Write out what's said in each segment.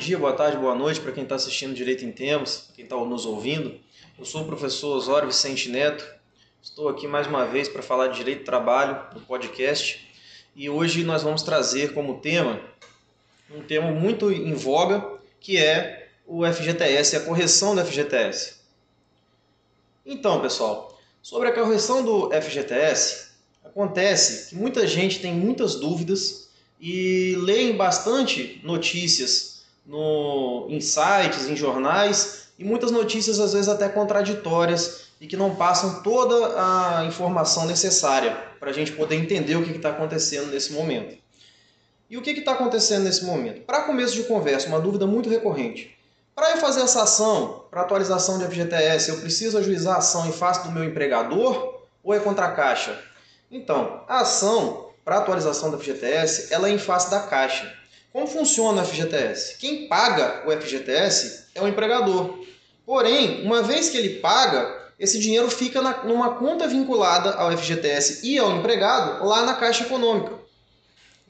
Dia, boa tarde, boa noite para quem está assistindo Direito em Termos, quem está nos ouvindo. Eu sou o professor Osório Vicente Neto, estou aqui mais uma vez para falar de Direito do Trabalho no podcast e hoje nós vamos trazer como tema um tema muito em voga que é o FGTS, a correção do FGTS. Então, pessoal, sobre a correção do FGTS, acontece que muita gente tem muitas dúvidas e leem bastante notícias no, em sites, em jornais, e muitas notícias às vezes até contraditórias e que não passam toda a informação necessária para a gente poder entender o que está acontecendo nesse momento. E o que está acontecendo nesse momento? Para começo de conversa, uma dúvida muito recorrente. Para eu fazer essa ação, para atualização de FGTS, eu preciso ajuizar a ação em face do meu empregador ou é contra a Caixa? Então, a ação para atualização do FGTS, ela é em face da Caixa. Como funciona o FGTS? Quem paga o FGTS é o empregador. Porém, uma vez que ele paga, esse dinheiro fica na, numa conta vinculada ao FGTS e ao empregado lá na Caixa Econômica.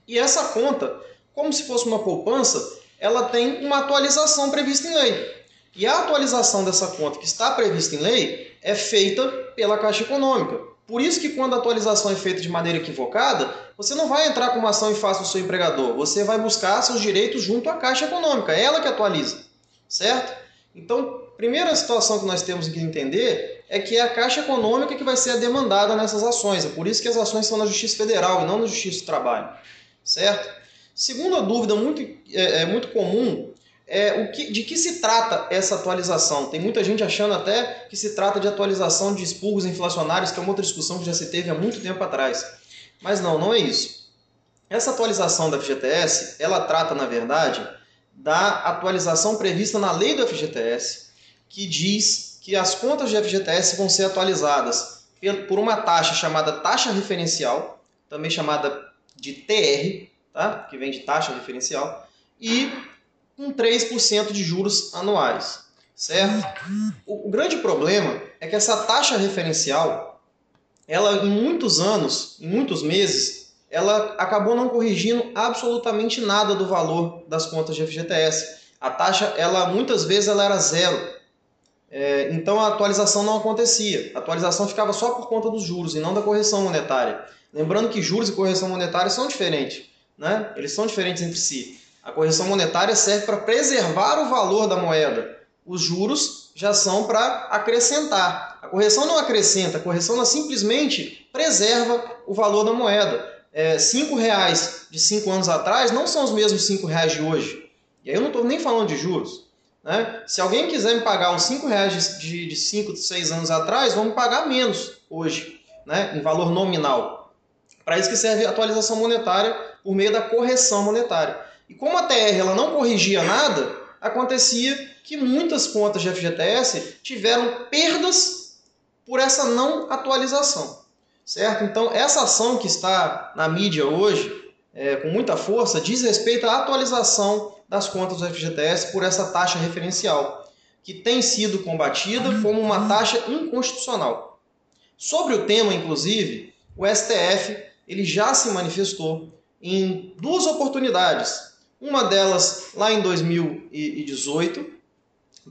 E essa conta, como se fosse uma poupança, ela tem uma atualização prevista em lei. E a atualização dessa conta que está prevista em lei é feita pela Caixa Econômica. Por isso que quando a atualização é feita de maneira equivocada, você não vai entrar com uma ação em face do seu empregador, você vai buscar seus direitos junto à Caixa Econômica, é ela que atualiza, certo? Então, primeira situação que nós temos que entender é que é a Caixa Econômica que vai ser a demandada nessas ações, é por isso que as ações são na Justiça Federal e não na Justiça do Trabalho, certo? Segunda dúvida muito, é, é muito comum é, o que, de que se trata essa atualização? Tem muita gente achando até que se trata de atualização de expurgos inflacionários, que é uma outra discussão que já se teve há muito tempo atrás. Mas não, não é isso. Essa atualização da FGTS, ela trata, na verdade, da atualização prevista na lei do FGTS, que diz que as contas de FGTS vão ser atualizadas por uma taxa chamada taxa referencial, também chamada de TR, tá? que vem de taxa referencial, e com 3% de juros anuais, certo? O, o grande problema é que essa taxa referencial, ela em muitos anos, em muitos meses, ela acabou não corrigindo absolutamente nada do valor das contas de FGTS. A taxa, ela muitas vezes ela era zero. É, então a atualização não acontecia. A atualização ficava só por conta dos juros e não da correção monetária. Lembrando que juros e correção monetária são diferentes, né? Eles são diferentes entre si. A correção monetária serve para preservar o valor da moeda. Os juros já são para acrescentar. A correção não acrescenta, a correção simplesmente preserva o valor da moeda. É, cinco reais de cinco anos atrás não são os mesmos cinco reais de hoje. E aí eu não estou nem falando de juros. Né? Se alguém quiser me pagar os cinco reais de, de cinco, seis anos atrás, vamos pagar menos hoje, né? em valor nominal. Para isso que serve a atualização monetária por meio da correção monetária. E como a TR ela não corrigia nada, acontecia que muitas contas de FGTS tiveram perdas por essa não atualização, certo? Então essa ação que está na mídia hoje, é, com muita força, diz respeito à atualização das contas do FGTS por essa taxa referencial, que tem sido combatida como uma taxa inconstitucional. Sobre o tema, inclusive, o STF ele já se manifestou em duas oportunidades uma delas lá em 2018,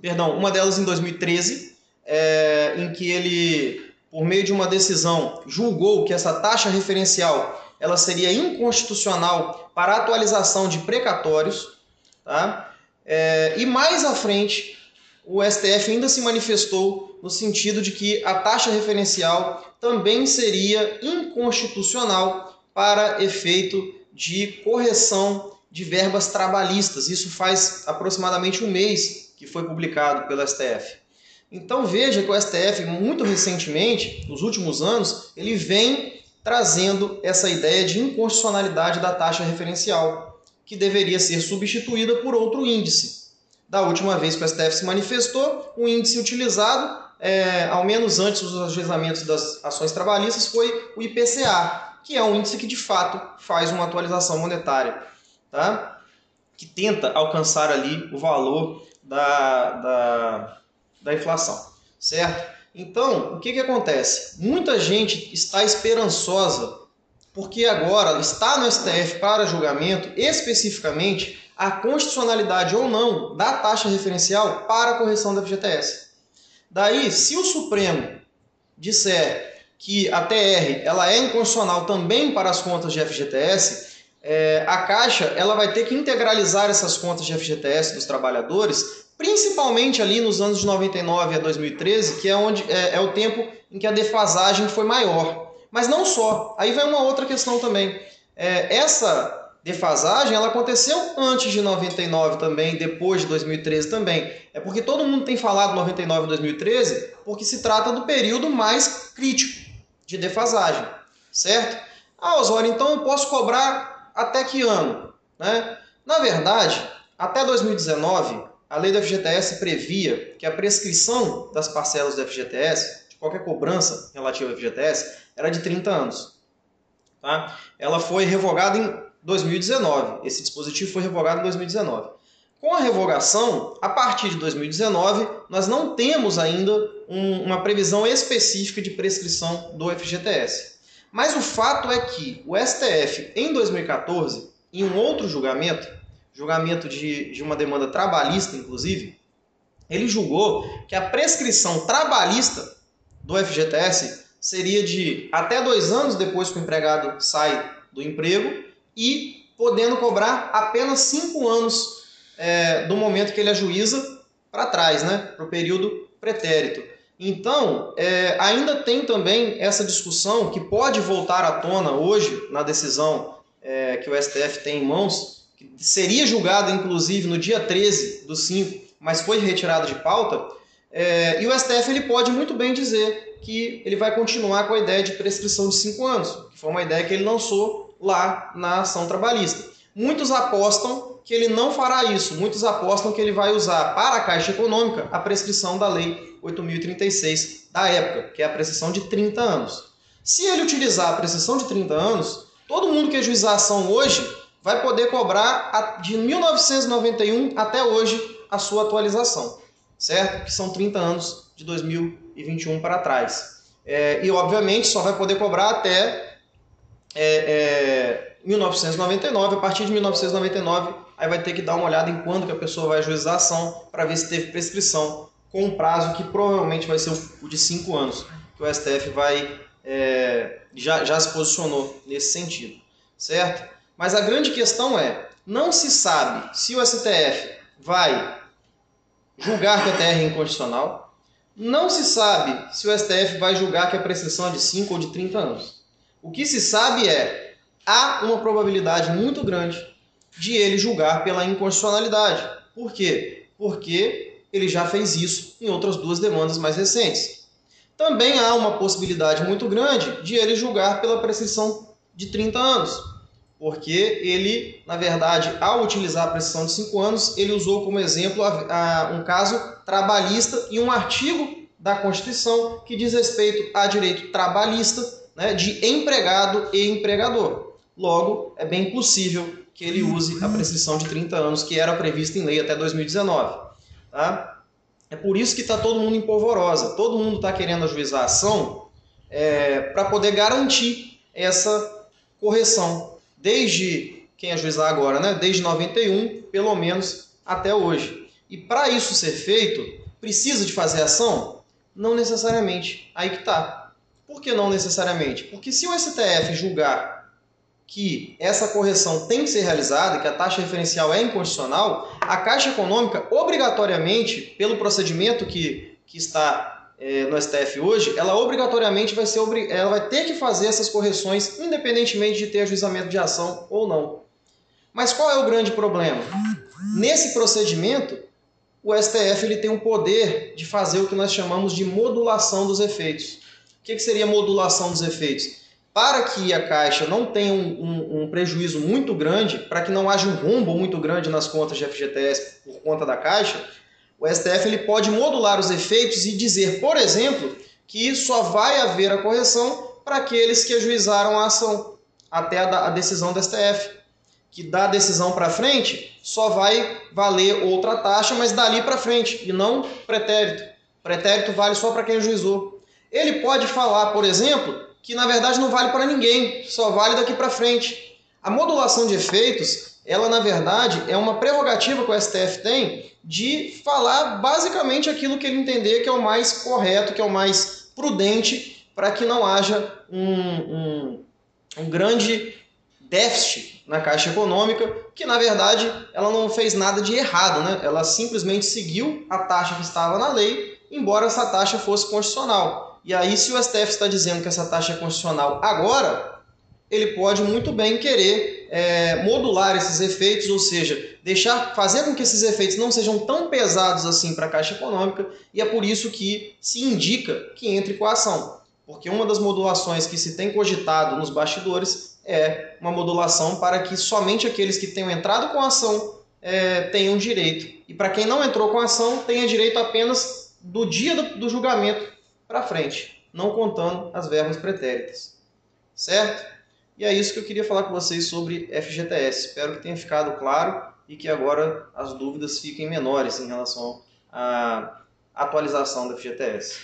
perdão, uma delas em 2013, é, em que ele, por meio de uma decisão, julgou que essa taxa referencial ela seria inconstitucional para atualização de precatórios, tá? É, e mais à frente, o STF ainda se manifestou no sentido de que a taxa referencial também seria inconstitucional para efeito de correção de verbas trabalhistas. Isso faz aproximadamente um mês que foi publicado pelo STF. Então veja que o STF, muito recentemente, nos últimos anos, ele vem trazendo essa ideia de inconstitucionalidade da taxa referencial, que deveria ser substituída por outro índice. Da última vez que o STF se manifestou, o índice utilizado, é, ao menos antes dos ajuizamentos das ações trabalhistas, foi o IPCA, que é um índice que de fato faz uma atualização monetária tá? que tenta alcançar ali o valor da, da, da inflação, certo? Então, o que, que acontece? Muita gente está esperançosa porque agora está no STF para julgamento especificamente a constitucionalidade ou não da taxa referencial para a correção da FGTS. Daí, se o Supremo disser que a TR ela é inconstitucional também para as contas de FGTS, é, a Caixa ela vai ter que integralizar essas contas de FGTS dos trabalhadores, principalmente ali nos anos de 99 a 2013, que é, onde, é, é o tempo em que a defasagem foi maior. Mas não só. Aí vem uma outra questão também. É, essa defasagem ela aconteceu antes de 99 também, depois de 2013 também. É porque todo mundo tem falado 99 e 2013 porque se trata do período mais crítico de defasagem, certo? Ah, Osório, então eu posso cobrar até que ano? Né? Na verdade, até 2019, a lei do FGTS previa que a prescrição das parcelas do FGTS, de qualquer cobrança relativa ao FGTS, era de 30 anos. Tá? Ela foi revogada em 2019. Esse dispositivo foi revogado em 2019. Com a revogação, a partir de 2019, nós não temos ainda um, uma previsão específica de prescrição do FGTS. Mas o fato é que o STF, em 2014, em um outro julgamento, julgamento de, de uma demanda trabalhista, inclusive, ele julgou que a prescrição trabalhista do FGTS seria de até dois anos depois que o empregado sai do emprego e podendo cobrar apenas cinco anos é, do momento que ele ajuiza para trás, né, para o período pretérito. Então, é, ainda tem também essa discussão que pode voltar à tona hoje na decisão é, que o STF tem em mãos, que seria julgada inclusive no dia 13 do 5, mas foi retirada de pauta. É, e o STF ele pode muito bem dizer que ele vai continuar com a ideia de prescrição de cinco anos, que foi uma ideia que ele lançou lá na ação trabalhista. Muitos apostam que ele não fará isso, muitos apostam que ele vai usar para a Caixa Econômica a prescrição da Lei 8.036 da época, que é a prescrição de 30 anos. Se ele utilizar a prescrição de 30 anos, todo mundo que ajuizar ação hoje vai poder cobrar de 1991 até hoje a sua atualização, certo? Que são 30 anos de 2021 para trás. É, e, obviamente, só vai poder cobrar até é, é, 1999, a partir de 1999, aí vai ter que dar uma olhada em quando que a pessoa vai ajuizar a ação para ver se teve prescrição, com um prazo que provavelmente vai ser o de 5 anos, que o STF vai é, já, já se posicionou nesse sentido, certo? Mas a grande questão é, não se sabe se o STF vai julgar que a TR é inconstitucional, não se sabe se o STF vai julgar que a prescrição é de 5 ou de 30 anos. O que se sabe é há uma probabilidade muito grande de ele julgar pela inconstitucionalidade. Por quê? Porque ele já fez isso em outras duas demandas mais recentes. Também há uma possibilidade muito grande de ele julgar pela prescrição de 30 anos, porque ele, na verdade, ao utilizar a prescrição de 5 anos, ele usou como exemplo um caso trabalhista e um artigo da Constituição que diz respeito a direito trabalhista né, de empregado e empregador. Logo, é bem possível que ele use a prescrição de 30 anos que era prevista em lei até 2019. Tá? É por isso que está todo mundo em polvorosa. Todo mundo está querendo ajuizar a ação é, para poder garantir essa correção. Desde quem ajuizar agora, né? desde 91, pelo menos até hoje. E para isso ser feito, precisa de fazer ação? Não necessariamente. Aí que está. Por que não necessariamente? Porque se o STF julgar que essa correção tem que ser realizada, que a taxa referencial é inconstitucional, a Caixa Econômica, obrigatoriamente, pelo procedimento que, que está é, no STF hoje, ela obrigatoriamente vai, ser, ela vai ter que fazer essas correções, independentemente de ter ajuizamento de ação ou não. Mas qual é o grande problema? Nesse procedimento, o STF ele tem o poder de fazer o que nós chamamos de modulação dos efeitos. O que, que seria modulação dos efeitos? Para que a Caixa não tenha um, um, um prejuízo muito grande, para que não haja um rombo muito grande nas contas de FGTS por conta da Caixa, o STF ele pode modular os efeitos e dizer, por exemplo, que só vai haver a correção para aqueles que ajuizaram a ação até a, a decisão do STF. Que da decisão para frente só vai valer outra taxa, mas dali para frente, e não pretérito. Pretérito vale só para quem ajuizou. Ele pode falar, por exemplo, que na verdade não vale para ninguém, só vale daqui para frente. A modulação de efeitos, ela na verdade é uma prerrogativa que o STF tem de falar basicamente aquilo que ele entender que é o mais correto, que é o mais prudente, para que não haja um, um, um grande déficit na Caixa Econômica, que na verdade ela não fez nada de errado, né? ela simplesmente seguiu a taxa que estava na lei, embora essa taxa fosse constitucional. E aí, se o STF está dizendo que essa taxa é constitucional agora, ele pode muito bem querer é, modular esses efeitos, ou seja, deixar fazer com que esses efeitos não sejam tão pesados assim para a Caixa Econômica, e é por isso que se indica que entre com a ação. Porque uma das modulações que se tem cogitado nos bastidores é uma modulação para que somente aqueles que tenham entrado com a ação é, tenham direito. E para quem não entrou com a ação, tenha direito apenas do dia do, do julgamento para frente, não contando as verbas pretéritas. Certo? E é isso que eu queria falar com vocês sobre FGTS. Espero que tenha ficado claro e que agora as dúvidas fiquem menores em relação à atualização da FGTS.